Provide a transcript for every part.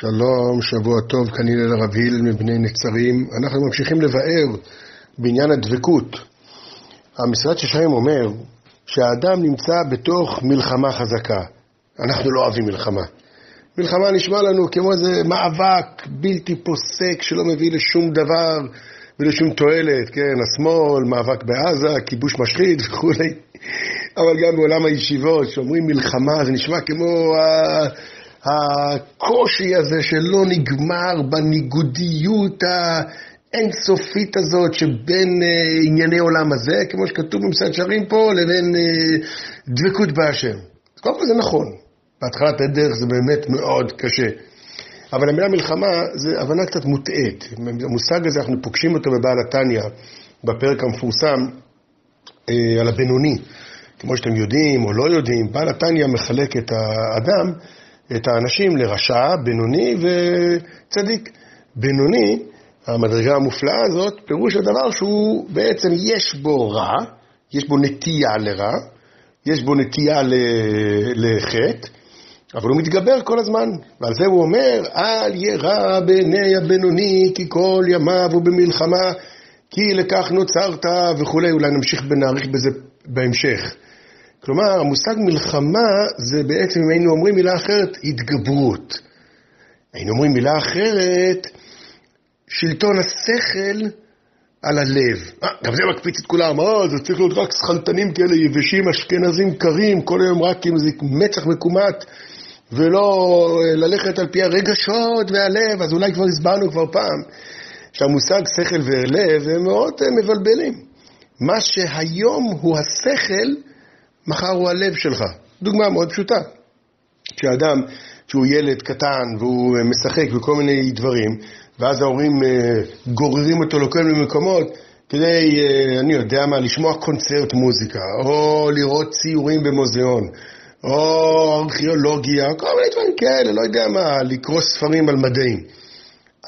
שלום, שבוע טוב, כנראה לרב היל מבני נצרים. אנחנו ממשיכים לבאר בעניין הדבקות. המשרד ששיים אומר שהאדם נמצא בתוך מלחמה חזקה. אנחנו לא אוהבים מלחמה. מלחמה נשמע לנו כמו איזה מאבק בלתי פוסק שלא מביא לשום דבר ולשום תועלת, כן, השמאל, מאבק בעזה, כיבוש משחית וכולי. אבל גם בעולם הישיבות, כשאומרים מלחמה, זה נשמע כמו הקושי הזה שלא נגמר בניגודיות האינסופית הזאת שבין uh, ענייני עולם הזה, כמו שכתוב במסעד שרים פה, לבין uh, דבקות בהשם. קודם כל זה נכון, בהתחלת הדרך זה באמת מאוד קשה. אבל המילה מלחמה זה הבנה קצת מוטעית. המושג הזה, אנחנו פוגשים אותו בבעל התניא, בפרק המפורסם אה, על הבינוני. כמו שאתם יודעים או לא יודעים, בעל התניא מחלק את האדם את האנשים לרשע, בינוני וצדיק. בינוני, המדרגה המופלאה הזאת, פירוש הדבר שהוא בעצם יש בו רע, יש בו נטייה לרע, יש בו נטייה לחטא, אבל הוא מתגבר כל הזמן, ועל זה הוא אומר, אל ירע בעיני הבינוני, כי כל ימיו הוא במלחמה, כי לכך נוצרת וכולי, אולי נמשיך ונאריך בזה בהמשך. כלומר, המושג מלחמה זה בעצם, אם היינו אומרים מילה אחרת, התגברות. היינו אומרים מילה אחרת, שלטון השכל על הלב. אה, גם זה מקפיץ את כולם, אה, זה צריך להיות רק שכלתנים כאלה יבשים, אשכנזים קרים, כל היום רק עם איזה מצח מקומט, ולא ללכת על פי הרגשות והלב, אז אולי כבר הסברנו כבר פעם, שהמושג שכל ולב הם מאוד מבלבלים. מה שהיום הוא השכל, מחר הוא הלב שלך. דוגמה מאוד פשוטה. כשאדם, כשהוא ילד קטן והוא אה, משחק בכל מיני דברים, ואז ההורים אה, גוררים אותו לכל מיני מקומות כדי, אה, אני יודע מה, לשמוע קונצרט מוזיקה, או לראות ציורים במוזיאון, או ארכיאולוגיה, כל מיני דברים כאלה, לא יודע מה, לקרוא ספרים על מדעים.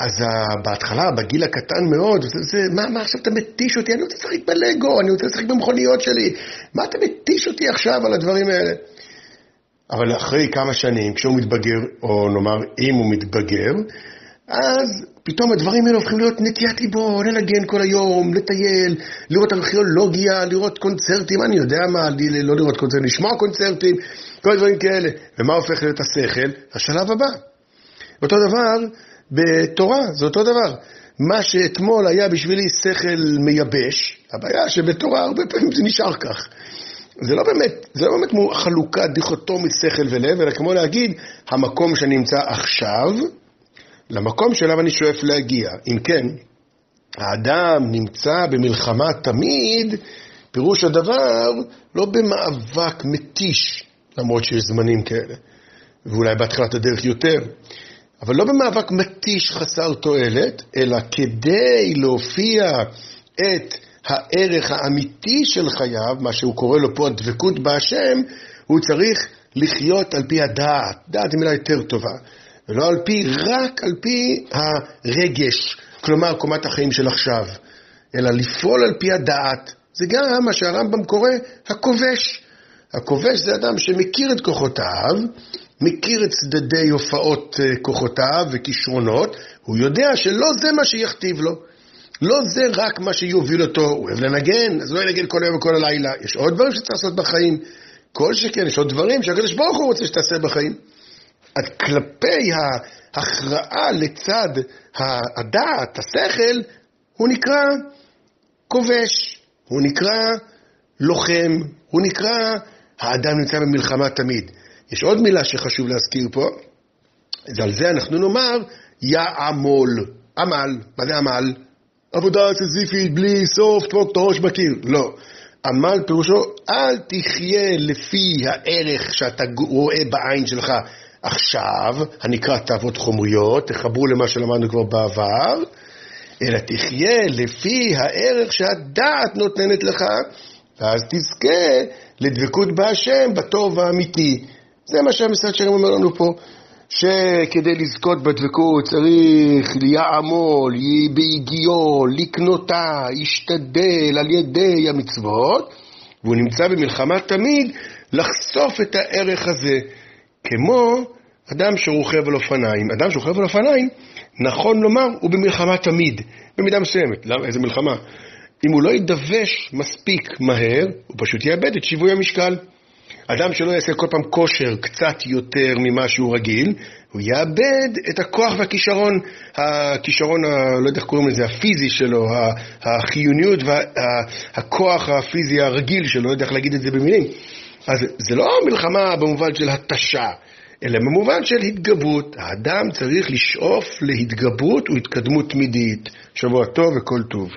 אז בהתחלה, בגיל הקטן מאוד, זה, זה, מה, מה עכשיו אתה מתיש אותי? אני רוצה לשחק בלגו, אני רוצה לשחק במכוניות שלי. מה אתה מתיש אותי עכשיו על הדברים האלה? אבל אחרי כמה שנים, כשהוא מתבגר, או נאמר, אם הוא מתבגר, אז פתאום הדברים האלה הופכים להיות נטיית ליבו, לנגן כל היום, לטייל, לראות ארכיאולוגיה, לראות קונצרטים, אני יודע מה, לא לראות קונצרטים, לשמוע קונצרטים, כל הדברים כאלה. ומה הופך להיות השכל? השלב הבא. אותו דבר, בתורה זה אותו דבר. מה שאתמול היה בשבילי שכל מייבש, הבעיה שבתורה הרבה פעמים זה נשאר כך. זה לא באמת, זה לא באמת חלוקה דיכוטומית שכל ולב, אלא כמו להגיד, המקום שאני נמצא עכשיו, למקום שאליו אני שואף להגיע. אם כן, האדם נמצא במלחמה תמיד, פירוש הדבר, לא במאבק מתיש, למרות שיש זמנים כאלה, ואולי בהתחלת הדרך יותר, אבל לא במאבק מתיש חסר תועלת, אלא כדי להופיע את הערך האמיתי של חייו, מה שהוא קורא לו פה הדבקות בהשם, הוא צריך לחיות על פי הדעת. דעת היא מילה יותר טובה. ולא על פי, רק על פי הרגש, כלומר קומת החיים של עכשיו, אלא לפעול על פי הדעת. זה גם מה שהרמב"ם קורא הכובש. הכובש זה אדם שמכיר את כוחותיו, מכיר את צדדי הופעות אה, כוחותיו וכישרונות, הוא יודע שלא זה מה שיכתיב לו. לא זה רק מה שיוביל אותו, הוא אוהב לנגן, אז הוא לא ינגן כל היום וכל הלילה. יש עוד דברים שצריך לעשות בחיים. כל שכן, יש עוד דברים שהקדוש ברוך הוא רוצה שתעשה בחיים. אז כלפי ההכרעה לצד הדעת, השכל, הוא נקרא כובש, הוא נקרא לוחם, הוא נקרא האדם נמצא במלחמה תמיד. יש עוד מילה שחשוב להזכיר פה, ועל זה אנחנו נאמר יעמול. עמל, מה זה עמל? עבודה סיזיפית בלי סוף, תמוק את הראש בקיר. לא. עמל פירושו, אל תחיה לפי הערך שאתה רואה בעין שלך עכשיו, הנקרא תאוות חומריות, תחברו למה שלמדנו כבר בעבר, אלא תחיה לפי הערך שהדעת נותנת לך, ואז תזכה לדבקות בהשם, בטוב האמיתי. זה מה שהמשרד שלנו אומר לנו פה, שכדי לזכות בדבקות צריך ליעמול, ביגיעו, לקנותה, ישתדל על ידי המצוות, והוא נמצא במלחמה תמיד לחשוף את הערך הזה, כמו אדם שרוכב על אופניים, אדם שרוכב על אופניים, נכון לומר, הוא במלחמה תמיד, במידה מסוימת. למה? איזה מלחמה? אם הוא לא יידבש מספיק מהר, הוא פשוט יאבד את שיווי המשקל. אדם שלא יעשה כל פעם כושר קצת יותר ממה שהוא רגיל, הוא יאבד את הכוח והכישרון, הכישרון, ה, לא יודע איך קוראים לזה, הפיזי שלו, החיוניות והכוח הפיזי הרגיל שלו, לא יודע איך להגיד את זה במילים. אז זה לא מלחמה במובן של התשה, אלא במובן של התגברות. האדם צריך לשאוף להתגברות והתקדמות תמידית. שבוע טוב וכל טוב.